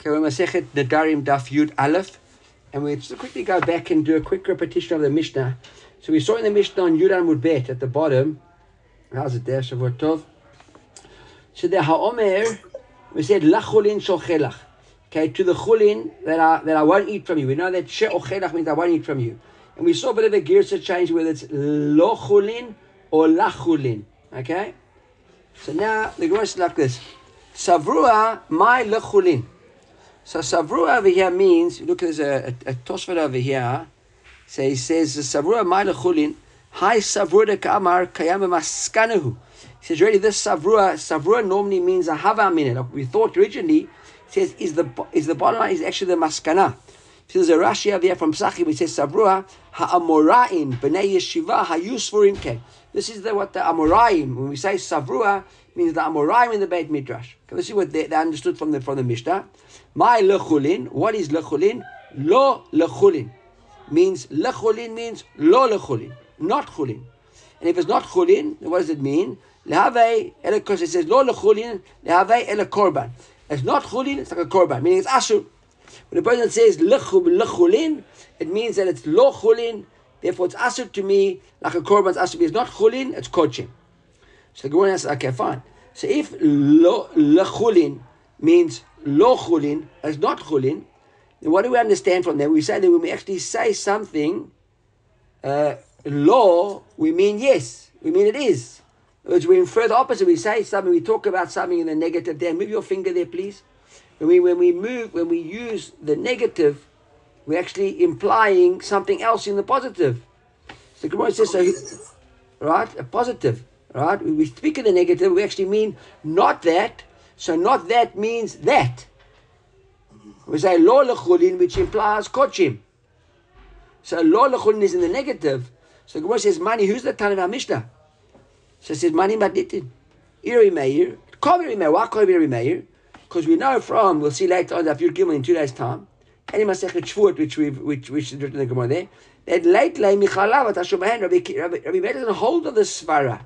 Okay, we're Masechet Nadarim Daf Yud Aleph, and we just quickly go back and do a quick repetition of the Mishnah. So we saw in the Mishnah on Yud Amud Bet at the bottom. How's it there? Shavuot. So the Haomer, we said Lachulin Shochelach. Okay, to the chulin that I that I won't eat from you. We know that she'ochelach means I won't eat from you. And we saw a bit of a girsa change whether it's lo chulin or lachulin. Okay? So now the Gemara is like this. Savrua my lechulin. So savrua over here means, look, there's a, a, a tosfot over here. So he says, savrua my lechulin. Hi savrua kamar kayam maskanahu. He says, really, this savrua, savrua normally means a hava minute. Like we thought originally, He says, is the is the bottom line is actually the maskana. So there's a Rashi over here from Psachim, which says, savrua ha'amoraim b'nei yeshiva ha'yusfurim ke. This is the, what the Amoraim, when we say Savrua, means the Amoraim in the Beit Midrash. Okay, let's see what they, they understood from the, from the Mishnah. My lechulin, what is lechulin? Lo lechulin. Means lechulin means lo lechulin, not chulin. And if it's not chulin, what does it mean? Lehave, because it says lo lechulin, lehave ele korban. It's not chulin, it's like a korban, meaning it's asur. When a person says lechulin, it means that it's lo chulin, Therefore, it's asur to me like a korban. It's asur to me. It's not chulin. It's kochim. So the Gemara says, okay, fine. So if lo lechulin means lo chulin, as not chulin, then what do we understand from that? We say that when we actually say something, uh, lo, we mean yes. We mean it is. Which we infer the opposite. We say something. We talk about something in the negative. There, move your finger there, please. When we when we move when we use the negative we're actually implying something else in the positive. So Gemara says, so, right, a positive, right? We speak in the negative, we actually mean not that, so not that means that. We say lo lechulin, which implies kochim. So lo lechulin is in the negative. So Gemara says, money. who's the Tan of Mishnah? So it says, Mani Maditin. Iri Meir. Call Iri Meir. Why call Iri Meir? Because we know from, we'll see later on that you're given in two days' time, any Masechet Shvuot, which we've which which is written in the Gemara there, that lately Michalav Atashomahen Rabbi Rabbi Rabbi Meir doesn't hold of the svara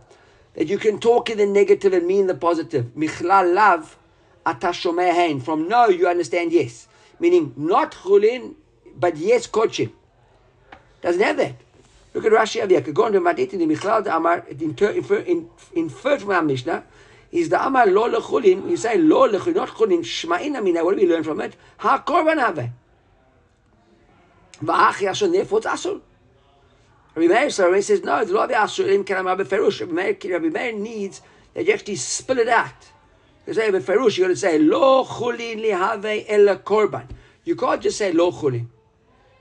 that you can talk in the negative and mean the positive. Michlal Michlalav Atashomahen from no you understand yes, meaning not chulin but yes kochim. Doesn't have that. Look at Rashi over here. Go on to Madit in the Michlal the Amar inferred from our Mishnah is the Amar lo lechulin. You say lo lechulin, not chulin. Shma'in amina. What do we learn from it? Ha korban haveh. V'ach yashon. Rabbi Meir, so Rabbi says, no, the asur, im karam beferush. Rabbi Meir, Rabbi Meir needs that you actually spell it out. You say beferush, you got to say, lo chulin lihave ela korban. You can't just say lo chulin.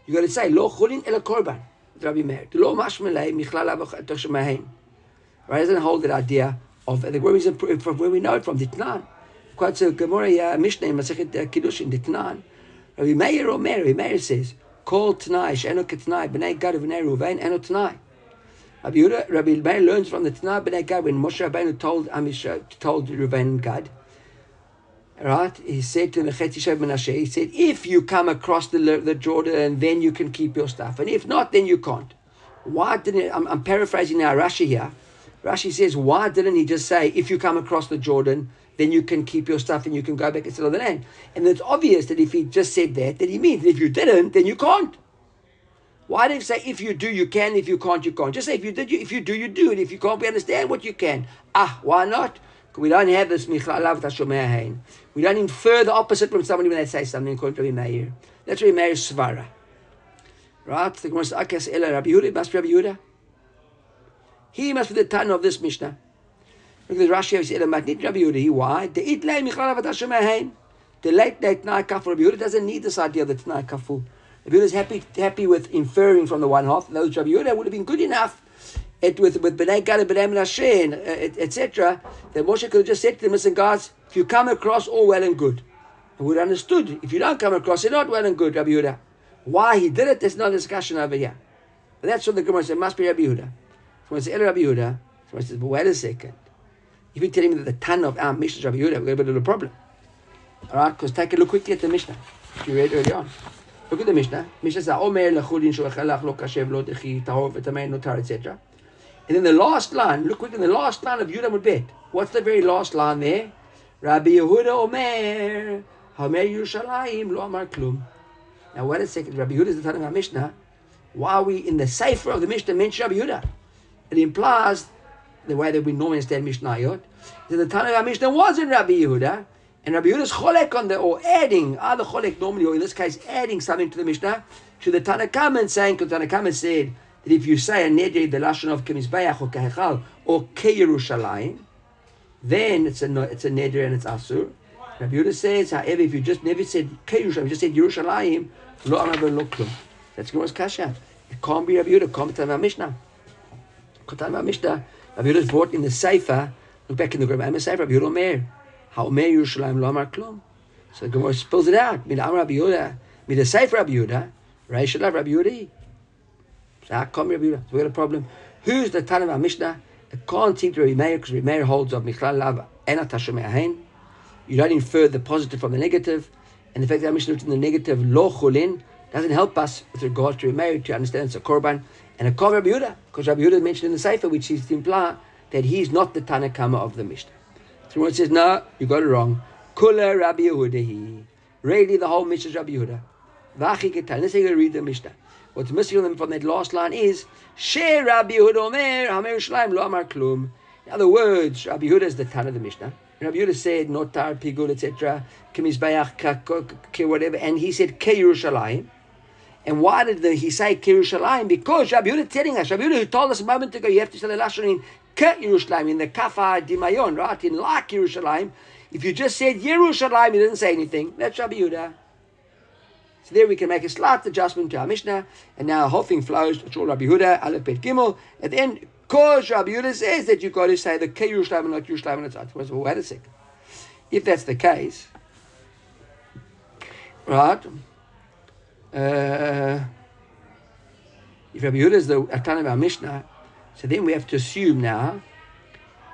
You got to say, lo chulin ela korban. Rabbi Meir. Lo mashmelei michlal avach Right, doesn't hold that idea of the where, it, from where we know it from, the Tnan. Quite a Gemara uh, Mishnah in Masechet Kiddushin, the Tnan. Rabbi Meir Omer, Rabbi Meir says, Kol Tanai, Sheno Ketnai, B'nai Gad, B'nai Ruvain, Eno Tanai. Rabbi Yehuda, Rabbi Meir learns from the Tanai B'nai Gad when Moshe Rabbeinu told Amish, told Ruvain Gad. Right, he said to Mechet Menashe, he said, if you come across the, the Jordan, then you can keep your stuff, and if not, then you can't. Why didn't I'm, I'm paraphrasing now Rashi here. Rashi says, why didn't he just say, if you come across the Jordan, then you can keep your stuff and you can go back and settle the land. And it's obvious that if he just said that, that he means that if you didn't, then you can't. Why did he say if you do, you can, if you can't, you can't? Just say if you did, you, if you do, you do, and if you can't, we understand what you can. Ah, why not? We don't have this. We don't infer the opposite from somebody when they say something according to Rabbi Meir. That's Rabbi Meir's svara. Right? The Rabbi Yehuda, must be Rabbi Yehuda. He must be the Tana of this Mishnah. Look at the Rashi says, "Matnit Rabbi Yehuda." Why? The itlay michlal avat The late late Tanai kaful. Rabbi Yehuda doesn't need this idea of the Tanai kaful. Rabbi Yehuda is happy happy with inferring from the one half. Those Rabbi Yehuda would have been good enough. It, with with Bnei Gad and Bnei Menashe uh, etc. That Moshe could have just said to them, "Listen, guys, if you come across, all well and good." And would understood. If you don't come across, it's not well and good, Rabbi Yehuda. Why he did it, there's no discussion over here. But that's what the Gemara said. It must be Rabbi Yehuda. So when it's Rabbi Yehuda, so says, "But wait a second. If you're telling me that the Tan of our Mishnah is Rabbi Yehuda, we've got a bit of a problem. All right, because take a look quickly at the Mishnah. You read early on. Look at the Mishnah. Mishnah says, Omer lechulin shoechelach lo kashev lo dechi tahor v'tamei notar, etc. And then the last line, look quick in the last line of Yudam Bet. What's the very last line there? Rabbi Yehuda Omer, Hamer Yerushalayim lo amar klum. Now wait a second, Rabbi Yehuda is the Tanakh Mishnah. Why are we in the Sefer of the Mishnah mention Rabbi Yehuda? It implies the way that we normally understand Mishnayot, that the Tanakh Mishnah was in Rabbi Yehuda, and Rabbi Yehuda is cholek on the, or adding, either cholek normally, or in this case, adding something to the Mishnah, to the Tanakh and saying, because Tanakh said that if you say a neder, the lashon of kemizbayach or kahechal, or ke then it's a, it's a neder and it's asur. Rabbi Yehuda says, however, if you just never said ke Yerushalayim, just said Yerushalayim, lo amav lo klum. That's Gemara's kasha. It can't be Rabbi Yehuda, it can't be Mishnah. Tanakh Mishnah, Rabbi Yehuda is brought in the Sefer, look back in the Gemara, Sefer, Rabbi Yehuda Omer, how Omer Yerushalayim lo amar klum. So the Gemara spills it out. Mit Amar Rabbi Yehuda, mit the Sefer Rabbi Yehuda, Reish Rabbi Yehuda. So how come Rabbi Yehuda? So we got a problem. Who's the Tanakh Mishnah? It can't seem to Rabbi Meir, because Rabbi Meir holds of Michlal Lav, Enat Hashem You don't infer the positive from the negative, and the fact that Mishnah in the negative, Lo Chulin, doesn't help us with regard to Rabbi Meir to understand it's a Korban, and a Kol Rabbi Yehuda, because Rabbi Yehuda mentioned in the Sefer, which is to imply that he's not the Tanakama of the Mishnah. So it says, no, you got it wrong. Kula Rabbi Yehuda he. Really, the whole Mishnah is Rabbi Yehuda. Let's say you read the Mishnah. What's missing from that last line is, She Rabbi Yehuda Omer, Hamer Lo Amar Klum. In other words, Rabbi Yehuda is the Tan of the Mishnah. Rabbi Yehuda said, Notar, Pigul, etc., Kemisbayach, whatever, and he said, Ke Yerushalayim. And why did the, he say Yerushalayim? Because Rabbi Yehuda telling us, Rabbi Yehuda told us a moment ago, you have to say the lashon in Ke in the Kafa Dimayon, right? In like Yerushalayim. If you just said Yerushalayim, you didn't say anything. That's Rabbi Yehuda. So there we can make a slight adjustment to our Mishnah, and now the whole thing flows. It's all Rabbi Yehuda, Aleph Bet Gimel. At the end, because Rabbi Yehuda says that you've got to say the Ke Yerushalayim and not Yerushalayim, and it's well, wait a second. If that's the case, right? Uh, if Rabbi Yehuda is the Atan of our Mishnah, so then we have to assume now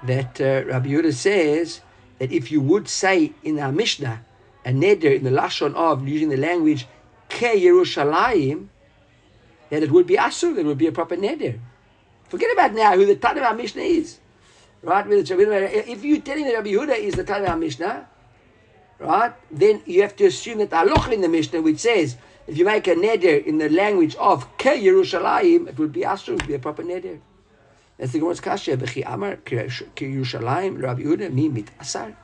that uh, Rabbi Yehuda says that if you would say in our Mishnah a neder in the lashon of using the language ke Yerushalayim, that it would be asur, that would be a proper neder. Forget about now who the Tan of our Mishnah is, right? If you're telling that Rabbi Yehuda is the Tan of our Mishnah, right, then you have to assume that the in the Mishnah which says if you make a neder in the language of Ke Yerushalayim, it would be Asr, it would be a proper neder. That's the Gemara's kasha. V'chi Amar Ke Yerushalayim Rabbi Yehuda mi mit asar.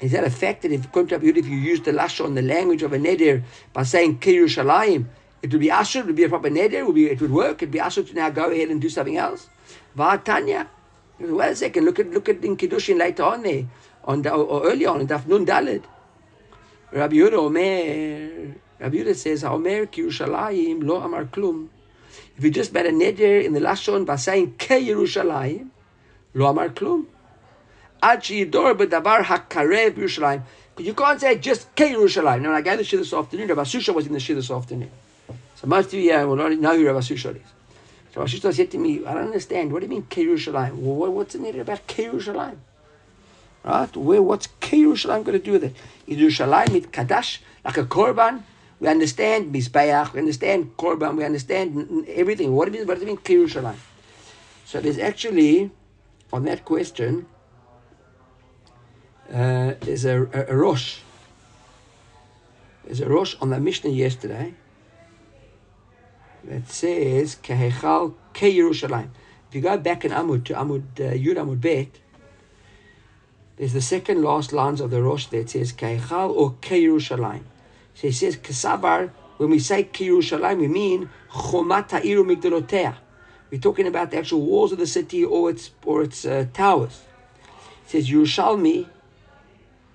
Is that a fact that if according to Rabbi Yehuda, if you use the lashon, the language of a neder, by saying Ke Yerushalayim, it would be Asr, it would be a proper neder, it would, be, it would work, it would be Asr to now go ahead and do something else. Va'atanya. Wait a second, look at look at in Kiddushin later on there, on the, or early on in Daf Nun Dalid. Rabbi Yehuda Omer, Rabbi says, "Omer Yerushalayim lo amar klum." If you just made a neder in the lashon by saying ke Yerushalayim, lo amar klum. Ad sheyidor b'davar hakarev Yerushalayim. You can't say just ke Yerushalayim. Now, I gave the shir this afternoon. Rabbi Susha was in the shir this afternoon. So most of you will not know who Rabbi Susha is. So Rabbi Susha said to me, "I don't understand. What do you mean ke Yerushalayim? Well, what's the neder about ke Yerushalayim?" Right? Where, what's ke Yerushalayim going to do with it? Is Yerushalayim mit kadash like a korban? We understand Mizbeach, we understand Korban, we understand everything. What does it mean, what does it mean Kirushalayim? So there's actually, on that question, uh, there's a, a, a Rosh. There's a Rosh on the Mishnah yesterday that says Kehechal Ke. If you go back in Amud to Amud uh, Yud Amud Bet, there's the second last lines of the Rosh that says Kehechal or Ke. So he says, Kesabar, when we say Kirushalayim, we mean Chomat Ha'iru Migdalotea. We're talking about the actual walls of the city or its or its uh, towers. He says Yerushalmi.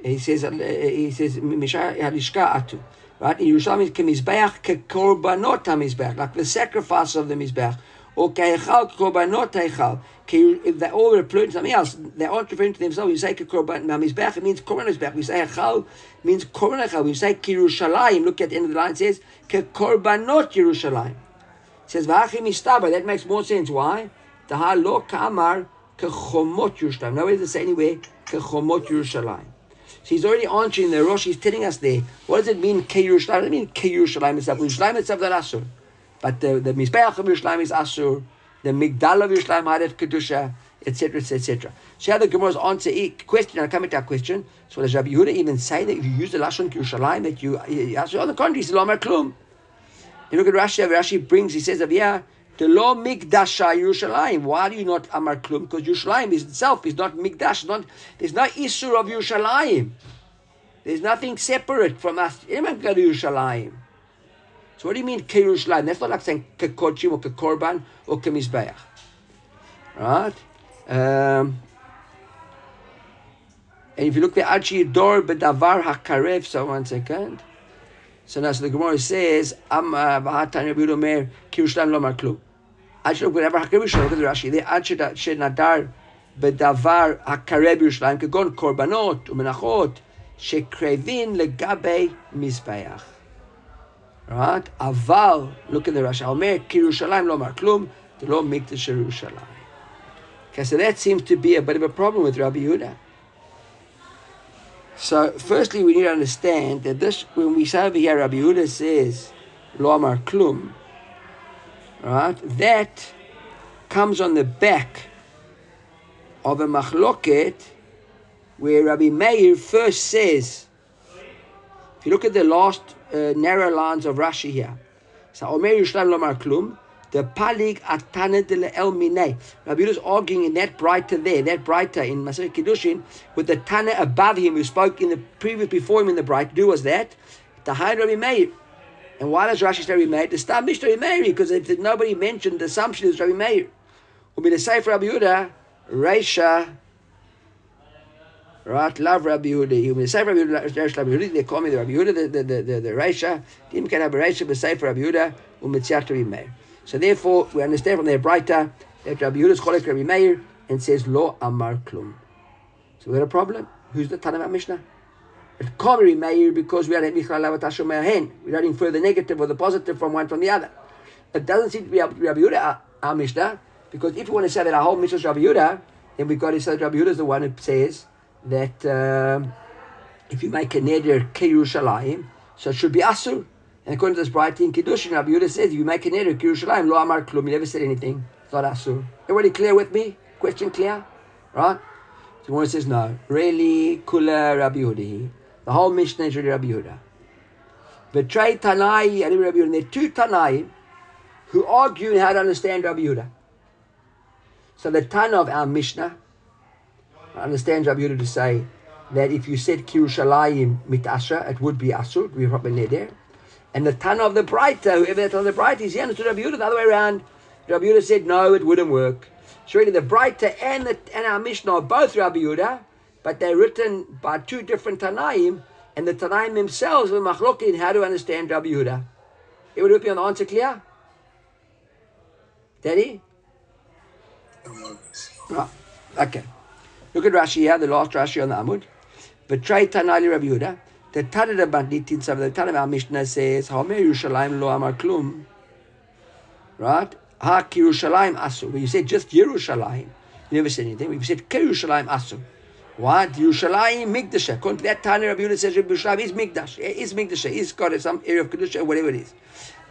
He says uh, he says Mishar Halishka Atu. Right? In Yerushalmi kemizbeach kekorbanot hamizbeach, like the sacrifice of the mizbeach or keichal korbanot eichal. They all refer to something else. They aren't referring to themselves. You say korban mizbeach, it means korban mizbeach. We say echal means korban echal. We say kirushalayim. Look at the end of the line. It says kekorbanot Yerushalayim. It says v'achim mistaba. That makes more sense. Why? Tahar lo kamar kechomot Yerushalayim. Nowhere does it say anywhere kechomot Yerushalayim. So he's already answering the Rosh. He's telling us there. What does it mean? Ke Yerushalayim. It mean? Ke Yerushalayim itself. Yerushalayim itself that But the, the Mizbeach of Yerushalayim is Asur. The Migdal of Yerushalayim had Kedusha. etc., etc.. So how the Gemara's answer question, and come to our question. So does Rabbi Yehuda even say that if you use the lashon Yerushalayim that you? On the contrary, says Lomar Klum. You look at Rashi. Rashi brings. He says, "Yeah, the law Mikdasha Yerushalayim. Why do you not Amar Klum? Because Yerushalayim is itself is not Mikdash. Not there's no Isur of Yerushalayim. There's nothing separate from us. Anyone go to Yerushalayim. So what do you mean Yerushalayim? That's not like saying Kekochim or Kekorban or Kemizbeach. Right? Um, and if you look at Achi Dor Bedavar Hakarev, so one second. So now so the Gemara says, Am Vahatan Rabbi Omer Kirushan Lomar Klum. Achi look whatever Hakarev Yerushalayim, look at the Rashi. The Achi Shenadar Bedavar Hakarev Yerushalayim, Korbanot Umenachot Shekrevin Legabe Mizbeach. Right? Aval, look at the Rashi. Omer Kirushalayim Lomar Klum, the Lo Mikdash er Yerushalayim. Okay, so that seems to be a bit of a problem with Rabbi Yehuda. So, firstly, we need to understand that this, when we say over here, Rabbi Yehuda says, Lo Amar Klum, right, that comes on the back of a machloket where Rabbi Meir first says, if you look at the last uh, narrow lines of Rashi here, so Omer Yishlam Lomar Klum, the palig atane de el minay. Rabbi is arguing in that brighter there, that brighter in Masechet Kiddushin, with the tana above him who spoke in the previous before him in the bright. Do was that the high Rabbi Meir. And why does Rashi say Rabbi Meir? The stam Rabbi Meir because if nobody mentioned the assumption is Rabbi Meir. Will be the for Rabbi Yehuda, Reisha. Right, love Rabbi Yehuda. He will say Rabbi Yehuda. They call me the Rabbi Yehuda, the the the the, Reisha. Dim can have a Reisha, but say for Rabbi Yehuda, umitziach Rabbi Meir. So therefore, we understand from their brighter that Rabbi Yehuda is called Rabbi Meir and says Lo Amar Klum. So we got a problem. Who's the Tanakh Mishnah? It can't be Meir because we are Michal Lavat Me'ahen. We're infer the negative or the positive from one from the other. It doesn't seem to be Rabbi Yehuda uh, our Mishnah because if you want to say that our whole Mishnah is Rabbi Yehuda, then we've got to say that Rabbi Yehuda is the one who says that um, if you make a neder Yerushalayim, so it should be Asur. And according to this bright in Kiddushin, Rabbi Yehuda says, if you make a neder Yerushalayim, lo amar klum, you never said anything. It's not Asur. Everybody clear with me? Question clear? Right? So one says, no. Really, Kula Rabbi Yehuda. The whole Mishnah is really Rabbi Yehuda. Betray Tanai and Rabbi Yehuda. There are two Tanai who argue how to understand Rabbi Yehuda. So the Tana of our Mishnah understands Rabbi Yehuda to say that if you said Kirushalayim mitasha, it would be asur, be proper neder. And the Tana of the Breita, whoever that on the Breita is, he understood Rabbi Yehuda the other way around. Rabbi Yehuda said no, it wouldn't work. So really the Breita and the and our Mishnah are both Rabbi Yehuda, but they're written by two different Tanaim, and the Tanaim themselves were machlokin how to understand Rabbi Yehuda. It would be on the answer clear? Daddy? Right. Okay. Look at Rashi here, the last Rashi on the Amud. Betray Tanali Rabbi Yehuda. The Tana of Banditin, the Tana of our Mishnah says, Hamer Yerushalayim lo amar klum. Right? Ha ki Yerushalayim asu. When you say just Yerushalayim, you never said anything. When you said ki Yerushalayim asu. What? Yerushalayim Migdash. According to that Tana Rabbi Yehuda says Yerushalayim is Migdash. Is Migdash. Is got some area of Kedusha, or whatever it is.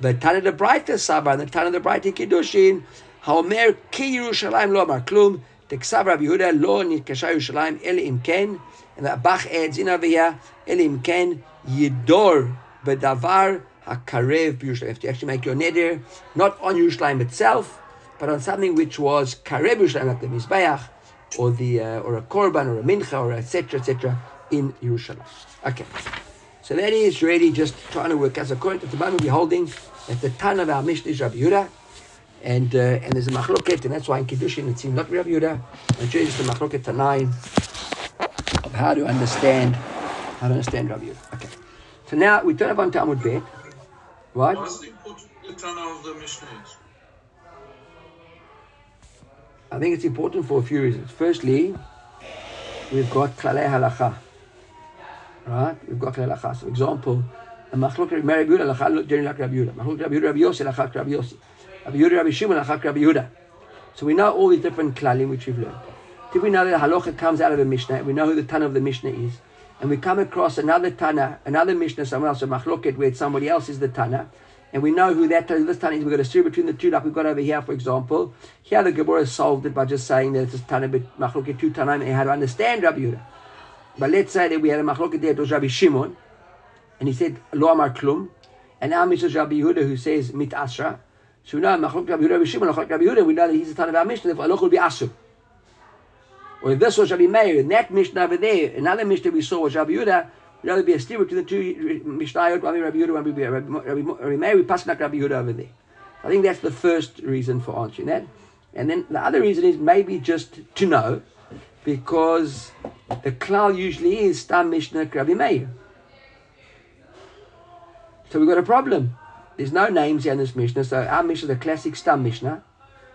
But Tana the Brighter Sabah, the Tana the Brighter Kiddushin, Haomer Ki Yerushalayim lo amar klum. Yehuda lo nitkasha Yerushalayim ele im ken. And the Bach adds in over here, ele im ken yidor bedavar hakarev b'Yerushalayim. You actually make your neder, not on Yerushalayim itself, but on something which was karev Yerushalayim, like the Mizbeach, or the uh, or a korban, or a mincha, or etc. etc. in Yerushalayim. Okay. So that is really just trying to work as according to the moment we're holding that the ton of our Mishnah is Rabbi Yehuda, and uh, and there's a machloket, and that's why in Kiddushin it seems not Rabbi Yehuda, and just the machloket Tanaim of how to understand how to understand Rabbi Yehuda. Okay, so now we turn up on Talmud Bet, right? What's the important Tana of the Mishnah? I think it's important for a few reasons. Firstly, we've got Klalei Halacha, right? We've got Klalei Halacha. So, for example, a machlok Rabbi Yehuda halacha generally like Rabbi Yehuda. Machlok Rabbi Yehuda Rabbi Yossi halacha Rabbi Yossi. Rabbi Yehuda Rabbi Shimon like Rabbi Yehuda. So we know all these different klalim which we've learned. Did we know that halacha comes out of the Mishnah? We know who the Tana of the Mishnah is. And we come across another Tana, another Mishnah somewhere else, a machloket where somebody else is the Tana. and we know who that this Tana is. We've got a steer between the two, like we've got over here, for example. Here the Gemara solved it by just saying that it's a Tana bit machloket two Tanaim and how to understand Rabbi Yehuda. But let's say that we had a machloket there, it was Rabbi Shimon, and he said Lo Amar Klum, and now Mr. Rabbi Yehuda who says Mit Asra. So we know machloket Rabbi Yehuda, Shimon, machloket Rabbi Yehuda. We know that he's a Tana of our Mishnah. Therefore, Aloch will be Asu. Or if this was Rabbi Meir, in that Mishnah over there, another Mishnah we saw was Rabbi Yehuda. There'll only be a steer between the two Mishnayot, Rabbi Yehuda, Rabbi, Rabbi, Rabbi, Rabbi Meir, we pass like Rabbi Yehuda over there. I think that's the first reason for answering that. And then the other reason is maybe just to know, because the klal usually is Stam Mishnah Rabbi Meir. So we've got a problem. There's no names here in this Mishnah, so our Mishnah is a classic Stam Mishnah.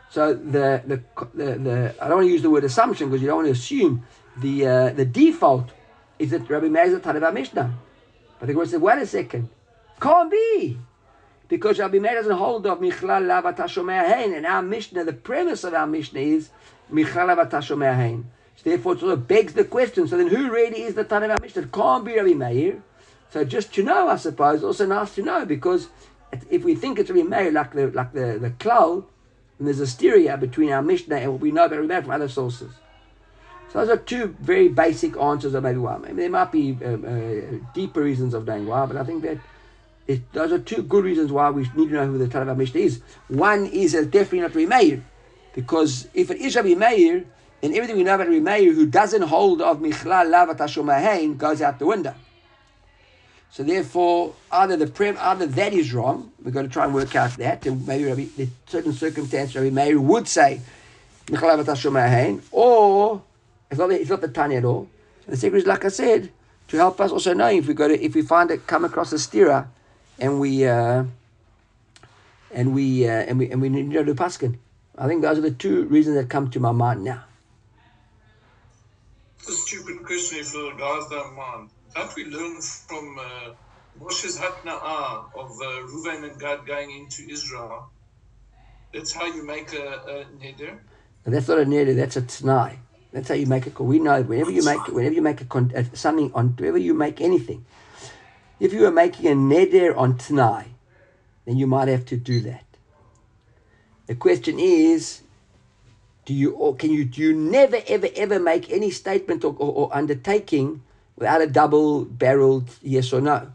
So the, the, the, the I don't want to use the word assumption because you don't want to assume the, uh, the default is that Rabbi Meir is a Tanav Mishnah. But the Gemara said, wait a second. Can't be. Because Rabbi Meir doesn't hold of Michlal Lavat Hashomei And our Mishnah, the premise of our Mishnah is Michlal Lavat Hashomei So therefore it sort of begs the question. So then who really is the Tanav Mishnah? It can't be Rabbi Meir. So just to know, I suppose, also nice to know because if we think it's Rabbi Meir like the, like the, the cloud, and there's a stereo between our Mishnah and what we know about Rabbi from other sources. So those are two very basic answers of maybe why. Maybe there might be um, uh, deeper reasons of knowing why, but I think that it, those are two good reasons why we need to know who the Tanakh Mishnah is. One is definitely not Rabbi because if it is Rabbi Meir, then everything we know about Rabbi Meir, who doesn't hold of Michlal Lavat Hashomahain, goes out the window. So therefore, either the prem, either that is wrong. We've got to try and work out that. And maybe Rabbi, in certain circumstances, Rabbi Meir would say or it's not, it's not the Tanya at all. And the secret is, like I said, to help us also know if we go to, if we find it, come across a stira, and we uh, and we uh, and we and we need to do paskin. I think those are the two reasons that come to my mind now. It's a stupid question if the guys don't mind. Don't we learn from uh, Moshe's Hatna'ah of uh, and Gad going into Israel? That's how you make a, a neder. that's not a neder, that's a t'nai. That's how you make it. We know whenever you make whenever you make a con- uh, something on whenever you make anything, if you are making a neder on t'nai, then you might have to do that. The question is, do you or can you do you never ever ever make any statement or, or, or undertaking without a double barreled yes or no?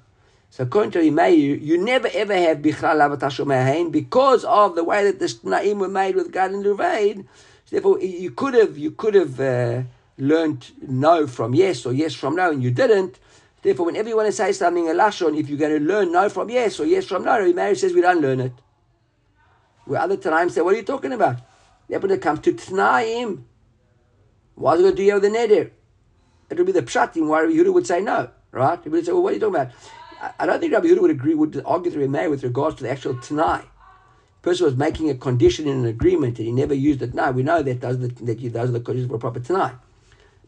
So according to Meir, you never ever have bichlal avatashomahain because of the way that the naim were made with God and Ruvain. Therefore, you could have you could have uh, learned no from yes or yes from no, and you didn't. Therefore, whenever you want to say something a lashon, if you're going to learn no from yes or yes from no, Mary says we don't learn it. Where other times say, what are you talking about? When it comes to t'naim, why is it going to do you with the neder? It would be the pshatim why Rabbi Yehuda would say no, right? He would say, well, what are you talking about? I don't think Rabbi Yehuda would agree, would argue with Rabbi with regards to the actual t'nai person was making a condition in an agreement and he never used it. Now we know that those the, that those are the conditions for a proper tonight.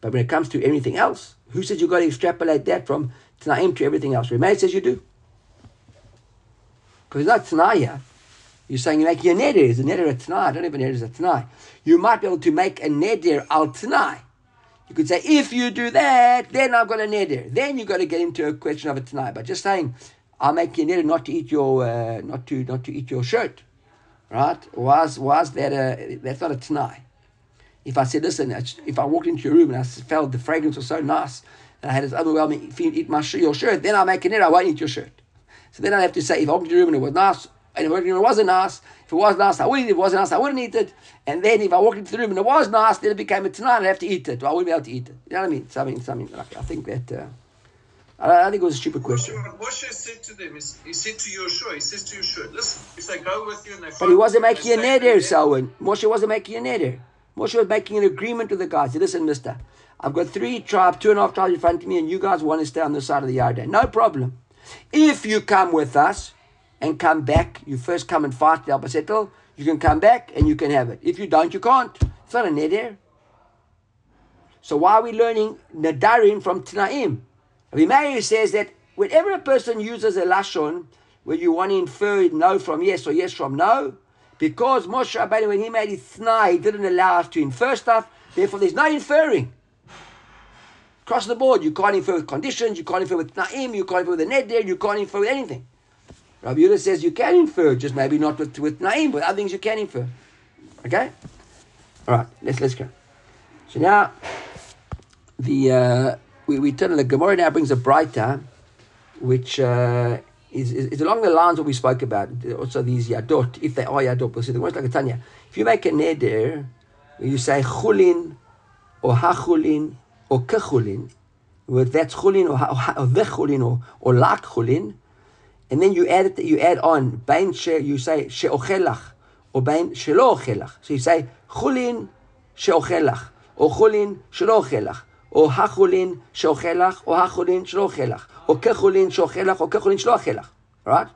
But when it comes to anything else, who says you've got to extrapolate that from Tanaim to everything else? Remay says you do. Because it's not Tanaya. You're saying you're making a neder. Is a neder a Tanai? I don't even know if it's a Tanai. You might be able to make a neder al Tanai. You could say, if you do that, then I've got a neder. Then you've got to get into a question of a Tanai. But just saying, I'll make you a neder not to eat your, uh, not to, not to eat your shirt right? Was was that a that's not a t'nai. If I said, listen, if I walked into your room and I felt the fragrance was so nice, and I had this overwhelming feeling eat my your shirt, then I'll make an error, I won't eat your shirt. So then I have to say, if I walked into your room and it was nice, and if it wasn't nice, if it was nice, I wouldn't eat it. If it wasn't nice, I wouldn't eat it. And then if I walked into the room and it was nice, then it became a tonight, I'd have to eat it. I wouldn't be able to eat it. You know what I mean? Something, something like I think that. Uh, I, I think it was a stupid question. Moshe said to them, he said to Yeshua, he says to Yeshua, listen, if they go with you and they But he wasn't making a neder, Selwyn. Moshe wasn't making a neder. Moshe was making an agreement with the guys. He said, listen, mister, I've got three tribes, two and a half tribes in front of me, and you guys want to stay on the side of the yard. No problem. If you come with us and come back, you first come and fight the Albasetel, you can come back and you can have it. If you don't, you can't. It's not a neder. So why are we learning Nadarim from Tanaim? Rabbi Meir says that whenever a person uses a lashon, where you want to infer no from yes or yes from no, because Moshe Rabbeinu, when he made his t'nai, he didn't allow us to infer stuff, therefore there's no inferring. Across the board, you can't infer with conditions, you can't infer with na'im, you can't infer with a neder, you can't infer with anything. Rabbi Yehuda says you can infer, just maybe not with, with Naim, but other things you can infer. Okay? All right, let's, let's go. So now, the uh, we, we turn to the Gemara now brings a brighter, which uh, is, is, is, along the lines what we spoke about. Also, these yadot, if they are yadot, we'll see the Gemara's like a Tanya. If you make a neder, you say chulin, or hachulin, or kechulin, with that's chulin, or, or, or the chulin, or, or lak chulin, and then you add it, you add on, bain she, you say she'ochelach, or bain shelo ochelach. So you say chulin she'ochelach, or chulin shelo ochelach, or hachulin she'ochelach, or hachulin shelo ochelach, or kechulin she'ochelach, or kechulin shelo ochelach. Right?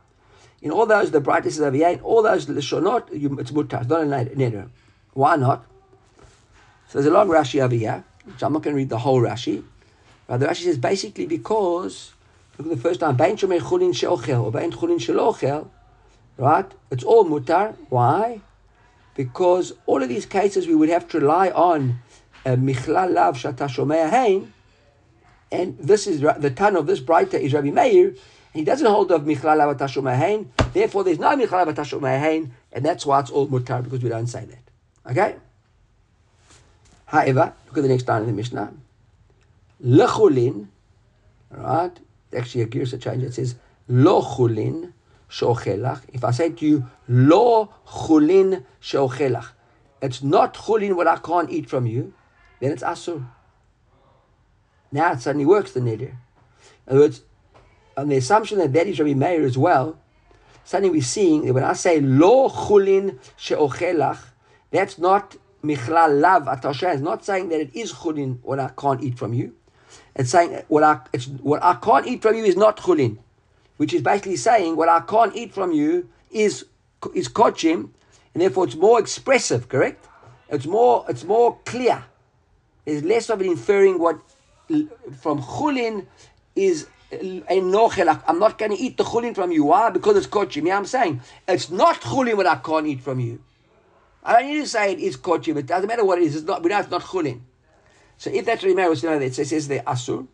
In all those, the brightness of the here. All those, lishonot, it's mutar, it's not a neder. Why not? So there's a long Rashi over here, which I'm not going to read the whole Rashi. But the Rashi says basically because look at the first time, Bain Shomei Chulin She'ochel, or Bain Chulin She'lo right? It's all mutar. Why? Because all of these cases we would have to rely on Michlal Lav Shata Hein, and this is the ton of this brighter is Rabbi Meir. He doesn't hold of Michlal Lav Shata Shomea Hein. Therefore, there's no Michlal Lav Shata Shomea Hein, and that's why it's all mutar because we don't say that. Okay. However, look at the next line in the Mishnah. Lechulin, right? Actually, a gear change. It says lo chulin sheochelach. If I say to you lo chulin sheochelach, it's not chulin what I can't eat from you then it's asur. Now it suddenly works the neder. In other words, on the assumption that that is Rabbi Meir as well, suddenly we're seeing that when I say lo chulin she'ochelach, that's not michlal lav atosha. It's not saying that it is chulin what I can't eat from you. It's saying what I it's, what I can't eat from you is not chulin, which is basically saying what I can't eat from you is is kochim, and therefore it's more expressive. Correct? It's more it's more clear. There's less of inferring what from chulin is. I'm not going to eat the chulin from you. Why? Because it's kochim. Yeah, I'm saying it's not chulin what I can't eat from you. I don't need to say it is kochim. It doesn't matter what it is. It's not. We know it's not chulin. So if that's what was that it says the asur.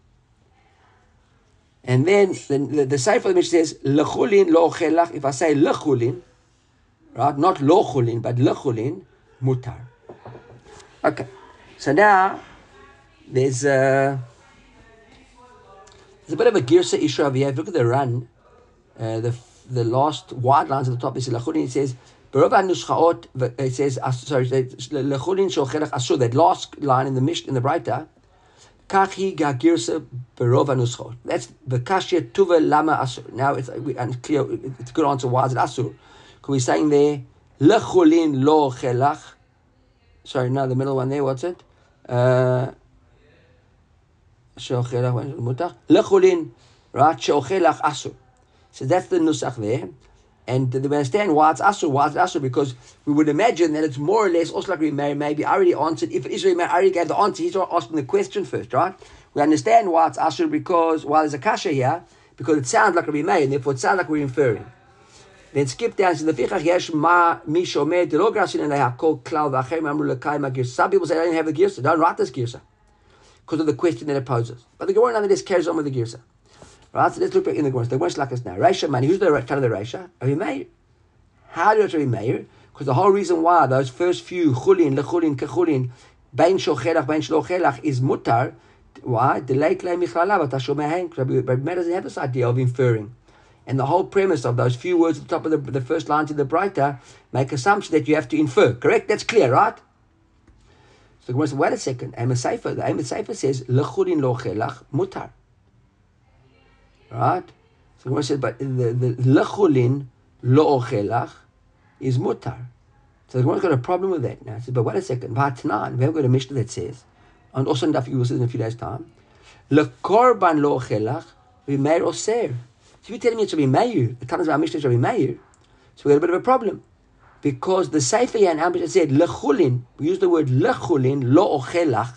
And then the, the, the of the Mishnah says, Lechulin lo. If I say lechulin, right, not lo chulin, but lechulin, mutar. Okay. So now there's a there's a bit of a girsa issue over here. look at the run, uh, the the last wide lines at the top is lachulin. It says It says sorry lachulin shochelach asur. That last line in the mish in the brighter. Kachi gagirsa berova nuschot. That's the kashya tuva lama asur. Now it's unclear. It's a good answer. Why is it asur? Because we're saying there lechulin lo chelach. Sorry, no, the middle one there. What's it? Uh, lechulin, right? Sheochelach asur. So that's the nusach there. And we understand why it's asur. Why it's asur? Because we would imagine that it's more or less also like we may maybe already answered. If Israel may already gave the answer, he's asking the question first, right? We understand why it's asur because while well, there's a kasha here, because it sounds like Rabbi Meir, and therefore it sounds like we're inferring. Then skip down to the fichach yesh ma mi shomer de lo grasin and called klal v'achem amru lekai magir. Some people say I didn't have the girsa. Don't write this girsa because of the question that it poses. But the Gemara nonetheless carries on with the girsa. Right. So let's look back in the Gemara. The Gemara like us now. Reisha money. Who's the kind of the Reisha? Rabbi Meir. How do Rabbi Meir? Because the whole reason why those first few chulin lechulin kechulin bein shochelach bein shlochelach is mutar. Why? Delay klei michlalav. Rabbi Meir doesn't have this idea of inferring. And the whole premise of those few words at the top of the, the first line to the brighter make assumption that you have to infer. Correct? That's clear, right? So the Gemara says, wait a second. Amos Sefer, the Sefer says, Lechulin lo chelach mutar. Right? So Gemara says, but the, the Lechulin lo chelach is mutar. So the Gemara's got a problem with that now. I said, but wait a second. V'atanan, we have got a Mishnah that says, and also in Daf Yusuf in a few days' time, Lekorban lo chelach v'meir oser. So you're telling me it's Rabbi Meir, the Tana's Mishnah is Rabbi Meir, so we got a bit of a problem. Because the Sefer and Amr said, lechulin, we use the word lechulin, lo ochelach,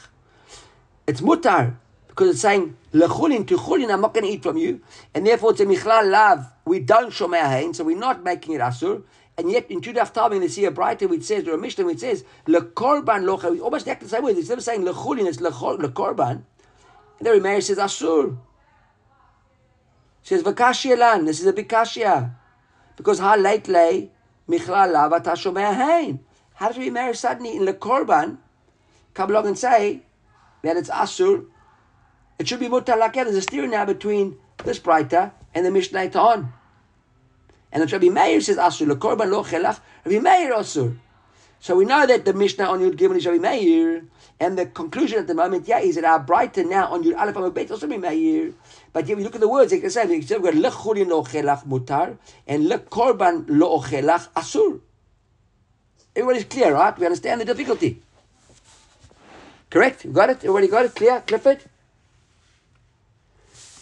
it's mutar, because it's saying, lechulin to chulin, I'm not going to eat from you, and therefore it's a michlal lav, we don't shomei hain, so we're not making it asur, and yet in Judaf Talmud, they see a brighter which says, or a Mishnah which says, lekorban lo we almost act the same way, instead of saying lechulin, it's lekorban, and then Meir says asur says Vakashia lan. This is a bikashia. Because how late lay Michlala Vatashomea Hain. How does marry suddenly in the Korban? Come along and say that it's Asur. It should be Mutar Lakia. There's a steer now between this Breita and the Mishnah on. And Rabbi Meir says Asur. The Korban Lo Chelach. Rabbi Meir Asur. So we know that the Mishnah on Yud Gimel is Rabbi Meir. And the conclusion at the moment, yeah, is that our Breita now on Yud Aleph Amud Beit also Rabbi Meir. But if you look at the words, it's the same. We've got Lechulin Lo Chelach Mutar and Le Korban Lo Chelach Asur. Everybody's clear, right? We understand the difficulty. Correct? You got it? Everybody got it? Clear? Clifford?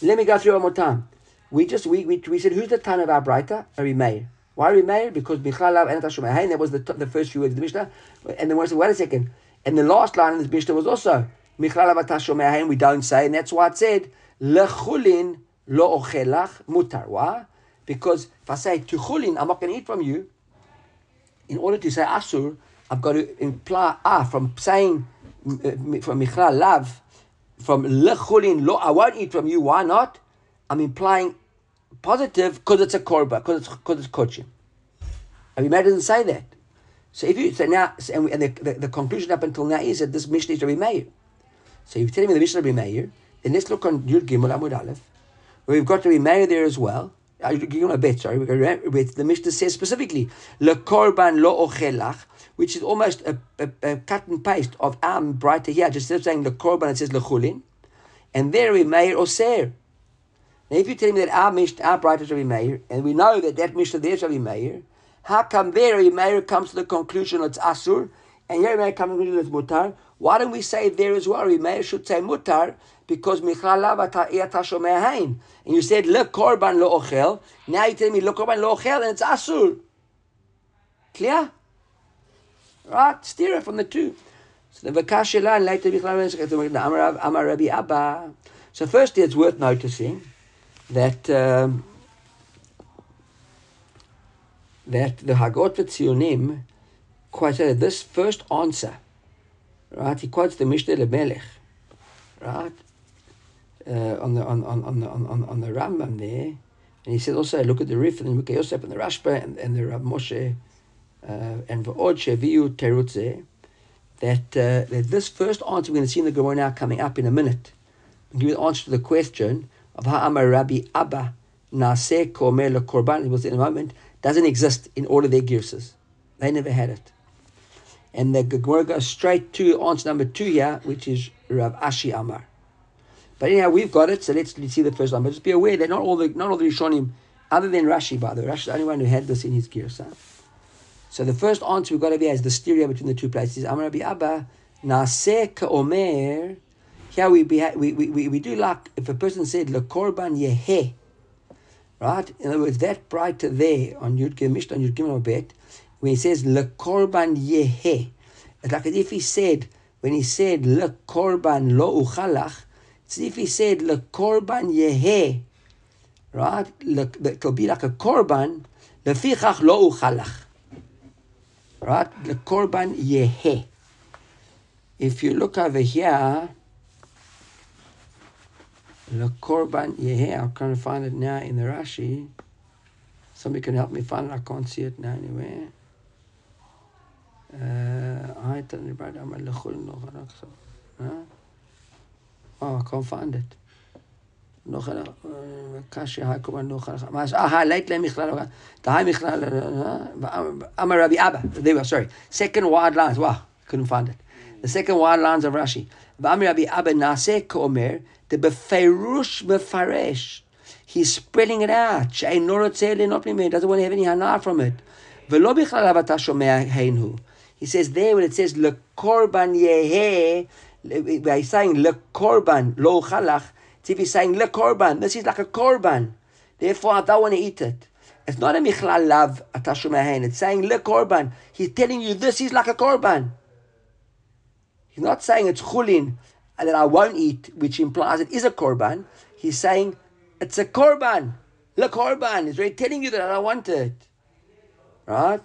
Let me go through one more time. We just we we, we said who's the ton of our brighter? Rabbi Meir. Why Rabbi Meir? Because Michalav and Tashumahain, that was the, the first few words of the Mishnah. And then we said, wait a second. And the last line in this Mishnah was also Michalav Tashumahain, we don't say, and that's why it said Lechulin lo ochelach mutar. Why? Because if I say tuchulin, I'm not going to eat from you. In order to say asur, I've got to imply ah from saying from Michal Lav, from Lechulin, lo, I won't eat from you. Why not? I'm implying positive because it's a korba, because it's because it's kochim. Rabbi Meir doesn't say that. So if you say now, and, and the, the, the, conclusion up until now is that this Mishnah is Rabbi Meir. So you're telling me the Mishnah is Rabbi Meir, then let's look on Yud Gimel Amud Aleph, we've got Rabbi Meir there as well. Give you a bit, sorry. The Mishnah says specifically, Le korban lo ochelach, which is almost a, a, a, cut and paste of Am brighter here. Just instead of saying Le korban, it says Le chulin. And there we Meir Oser. Now, if you tell me that our Mishnah, our brighter Rabbi Meir, and we know that that Mishnah there is Rabbi Meir, how come there Rabbi Meir comes to the conclusion it's Asur, and here Rabbi Meir comes to the conclusion it's Mutar? Why don't we say there as well? Rabbi Meir should say Mutar, because and you said le korban lo ochel. Now you tell me le korban lo ochel, and it's asur. Clear? Right? Steer it from the two. So the vakashela and later Amar Rabbi Abba. So firstly, it's worth noticing that um, that the Hagot Tzionim quotes this first answer. Right? He quotes the Mishneh LaMelech. Right? uh, on the on on on the on, on the Rambam there, and he said also look at the Rif and the Mukhe Yosef and the Rashba and, and the Rav Moshe and V'od Sheviu Terutze that uh, that this first answer we're going to see in the Gemara now coming up in a minute. I'll give you the answer to the question of Ha'amar Rabbi Abba Naseh Komer Korban. It was in a moment doesn't exist in all of their girses. They never had it. And the Gemara goes straight to answer number two here, which is Rav Ashi Amar. But anyhow, we've got it, so let's, let's see the first one. But just be aware that not all the not all the Rishonim, other than Rashi, by the way, Rashi is the only one who had this in his Girsa. So the first answer we've got to be is the stereo between the two places. Amar Rabbi Abba, Naseh Omer. Here we, be, we, we, we do like if a person said Le Korban Yeheh, right? In other words, that brighter there on Yud Mishnah on Yud Gimel Bet, when he says Le Korban Yeheh, it's like as if he said when he said Le Korban Lo Uchalach, See if he said le korban yehe, right? It will be like a korban. Lefichach lo uchalach, right? Le korban yehe. If you look over here, the korban yehe. I'm trying to find it now in the Rashi. Somebody can help me find it. I can't see it now anywhere. Uh, I don't know. Oh, I can't find it קשה כמובן נוכל, אה, לית להם מכלל, דהי מכלל, אמר רבי אבא, they were, sorry, second wide lines, wow, couldn't find it. The second wide lines of Rashi. ואמר רבי אבא נעשה כאומר, בפירוש מפרש. He's spreading it out, שאינו רוצה ליהנות ממנו, doesn't want to have any הנאה from it. ולא בכלל אבל אתה שומע הן He says there when it says לקורבן יהא, by saying le korban lo chalach, if he's saying le korban, this is like a korban. Therefore, I don't want to eat it. It's not a michlal lav atashumahain. It's saying le korban. He's telling you this is like a korban. He's not saying it's chulin and that I won't eat, which implies it is a korban. He's saying it's a korban. Le korban. He's really telling you that I don't want it. Right?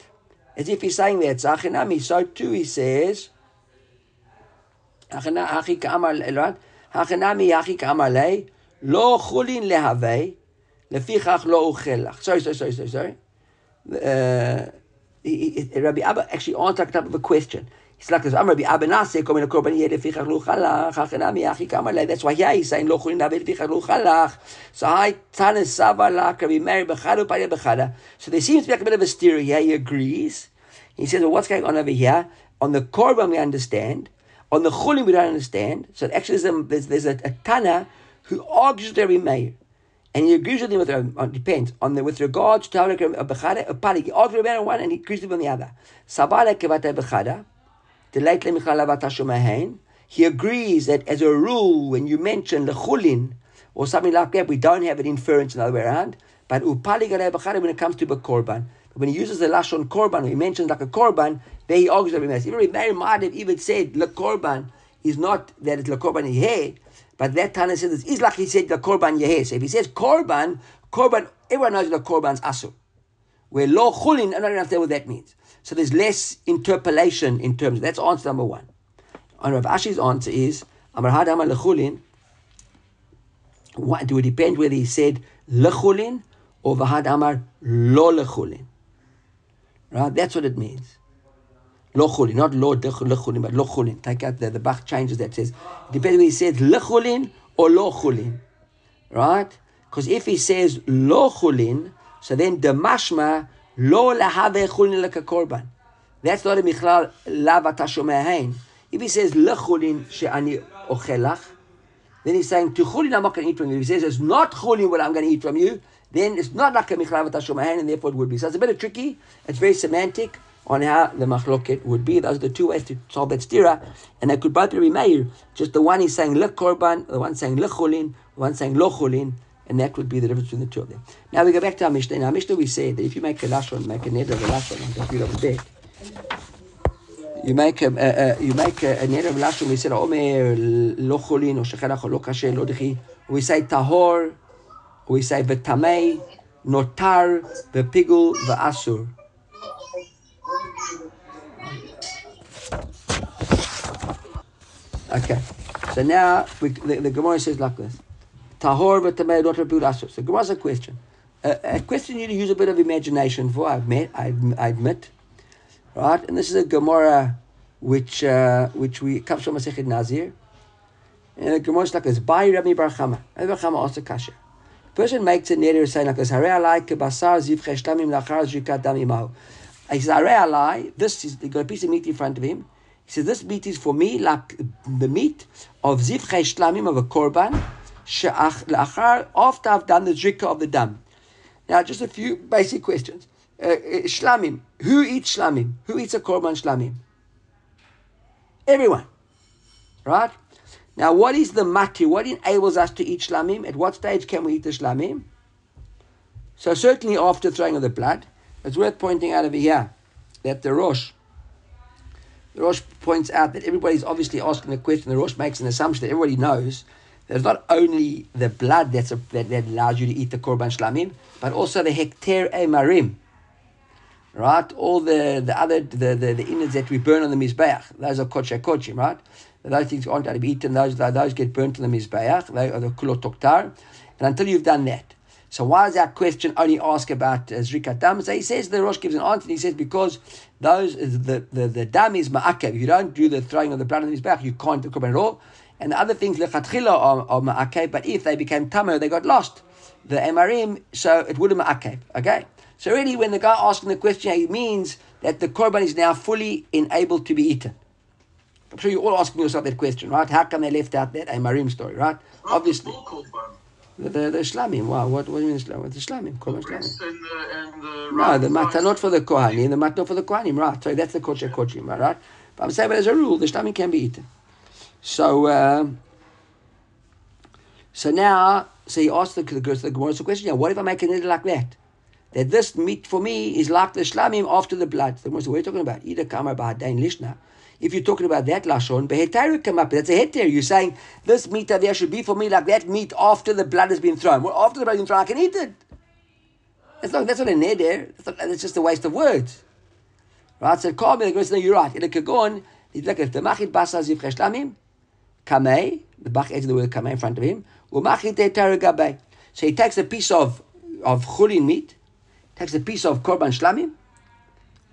As if he's saying that. Zachinami. So too he says. Right? Hachanami Yachik Amalei, Lo Chulin Lehave, Lefichach Lo Uchelach. Sorry, sorry, sorry, sorry, sorry. Uh, he, he, Rabbi Abba actually answered type of a question. He's like this. I'm Rabbi Abba Nase, Komin Korban Yeh Lefichach Lo Uchelach, Hachanami Yachik Amalei. That's why yeah, he's saying Lo Chulin Lehave Lefichach Lo Uchelach. So I Tana Savalak, Rabbi Meir Bechada Upaya Bechada. So there seems to be like a bit of a steer here. He agrees. He says, well, what's going on over here? On the Korban we understand, on the Chulin we don't understand. So actually there's a, there's, there's a, a Tana who argues with Rabbi Meir. And he agrees with him with um, on, depends on the with regards to Talmud Bechada, pali. He argues about one and he agrees with him on the other. Sabala Kevata Bechada, the late Lemichala He agrees that as a rule, when you mention lechulin or something like that, we don't have an inference in the other way around. But upali Bechada when it comes to Bekorban. When he uses the lashon korban, he mentions like a korban, there he argues him. Even Mary Madiv even said the korban is not that it's the korban he but that Tana says it's like he said the korban yeheh. So if he says korban, korban, everyone knows the korban's asur. Where lo chulin, I don't going to understand what that means. So there's less interpolation in terms. That's answer number one. And Rav Ashi's answer is Amar Hadama lechulin. What do it depend whether he said lechulin or v'had amar lo lechulin? Right, that's what it means. Lo chulin, not lo lechulin, but lo chulin. Take out the, the Bach changes that says, it depends whether he says lechulin or lo chulin. Right? Because if he says lo chulin, so then the mashma lo lahave chulin korban. That's not a michlal lav If he says lechulin she'ani ochelach, then he's saying to chulin I'm not going to eat from you. If he says it's not chulin what I'm going to eat from you, then it's not like a michlal v'tashomahain, and therefore it would be. So it's a bit tricky. It's very semantic on how the machloket would be. Those are the two ways to solve that stira, and they could both be meir. Just the one is saying le korban, the one saying le chulin, the one saying lo chulin, and that would be the difference between the two of them. Now we go back to our Mishnah. In our Mishnah we say that if you make a lashon, make a neder of a lashon, just read over there. You make a, a, a you make a, a of lashon. We said omer lo chulin or shechelach or lo kasher lo. We say tahor. We say v'tamei, notar, v'pigul, v'asur. Okay. So now we, the, the Gemara says like this: Tahor v'tamei notar v'pigul asur. So Gemara's a question. A, a, question you need to use a bit of imagination for. I admit. I, I admit. Right, and this is a Gemara which uh, which we comes from Masechet Nazir. And the Gemara is like this: By Rami bar Chama. Rabbi Barchama also kasha. Person makes a neder saying like this: Harei alai kebasar ziv cheshtamim lachar zrikat dam imahu. He says, Harei alai. This is he got a piece of meat in front of him. He says, this meat is for me like the meat of zivchei shlamim of a korban, she'achar, after I've done the zrika of the dam. Now, just a few basic questions. Uh, uh, shlamim. Who eats shlamim? Who eats a korban shlamim? Everyone. Right? Now, what is the mati? What enables us to eat shlamim? At what stage can we eat the shlamim? So certainly after throwing of the blood. It's worth pointing out over here that the Rosh the Rosh points out that everybody's obviously asking the question. The Rosh makes an assumption that everybody knows that it's not only the blood that's a, that, that allows you to eat the korban shlamim, but also the hekter emarim, right? All the, the other the, the, the innards that we burn on the mizbeach, those are kodshim, right? Those things aren't to be eaten. Those those get burnt in the mizbeach. They are the kulot toktar. And until you've done that, so why is that question only asked about uh, Zrikat Dam? So he says, the Rosh gives an answer, he says, because those the, the, the dam is ma'akev. If you don't do the throwing of the blood in the back, you can't do korban at all. And the other things, lechatchila, are, are ma'akev, but if they became tamer, they got lost. The emarim, so it would have ma'akev. Okay? So really, when the guy asking the question, he means that the korban is now fully enabled to be eaten. I'm sure you're all asking yourself that question, right? How come they left out that emarim story, right? Obviously. The, the, the shlamim. Wow, what, what do you mean shlamim? The shlamim, korban shlamim. And the, and the No, the matanot for the kohanim, the matanot for the kohanim, right? So that's the kodesh kochim, right? But I'm saying, but as a rule, the shlamim can be eaten. So, uh, so now, so he asked the, the, the Gemara a question, yeah, what if I make a niddah like that? That this meat for me is like the shlamim after the blood. The Gemara said, what are you talking about? Either kamar ba'adain lishna. If you're talking about that lashon, behetayru come up. That's a heter. You're saying this meat there should be for me like that meat after the blood has been thrown. Well, after the blood has been thrown, I can eat it. That's not that's not a neder. That's, not, that's just a waste of words. Right? So call me. The goes, no, you're right. In a kagon, he's like if the machit basa ziv cheshlamim, kamei. The bach adds the word kamei in front of him. Umachit gabei. So he takes a piece of of chulin meat takes a piece of korban shlamim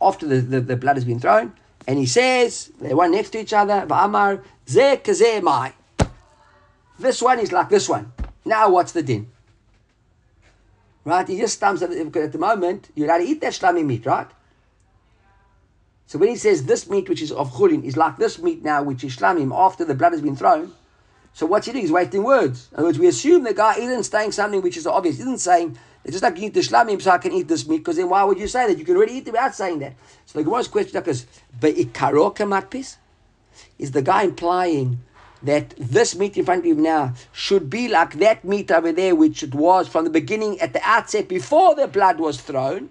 after the, the, the blood has been thrown, and he says, they're one next to each other, Va'amar, ze kaze mai. This one is like this one. Now what's the din? Right? He just stumps at the, at the moment, you're allowed to eat that shlamim meat, right? So when he says this meat, which is of chulin, is like this meat now, which is shlamim, after the blood has been thrown, so what's he doing? He's wasting words. In other words, we assume the guy isn't saying something which is obvious. Isn't saying, it's just like you eat the shlamim, so I can eat this meat, because then why would you say that? You can already eat it without saying that. So the Gemara's question is, Be'ikaro kamatpis? Is the guy implying that this meat in front of you now should be like that meat over there, which it was from the beginning at the outset before the blood was thrown?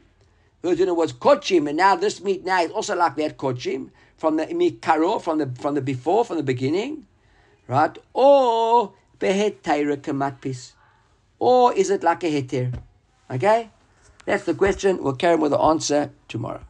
Because it was kochim, and now this meat now is also like that kochim from the meat karo, from the from the before, from the beginning, right? Or behet kamatpis, or is it like a heter? Okay, that's the question. We'll carry on with the answer tomorrow.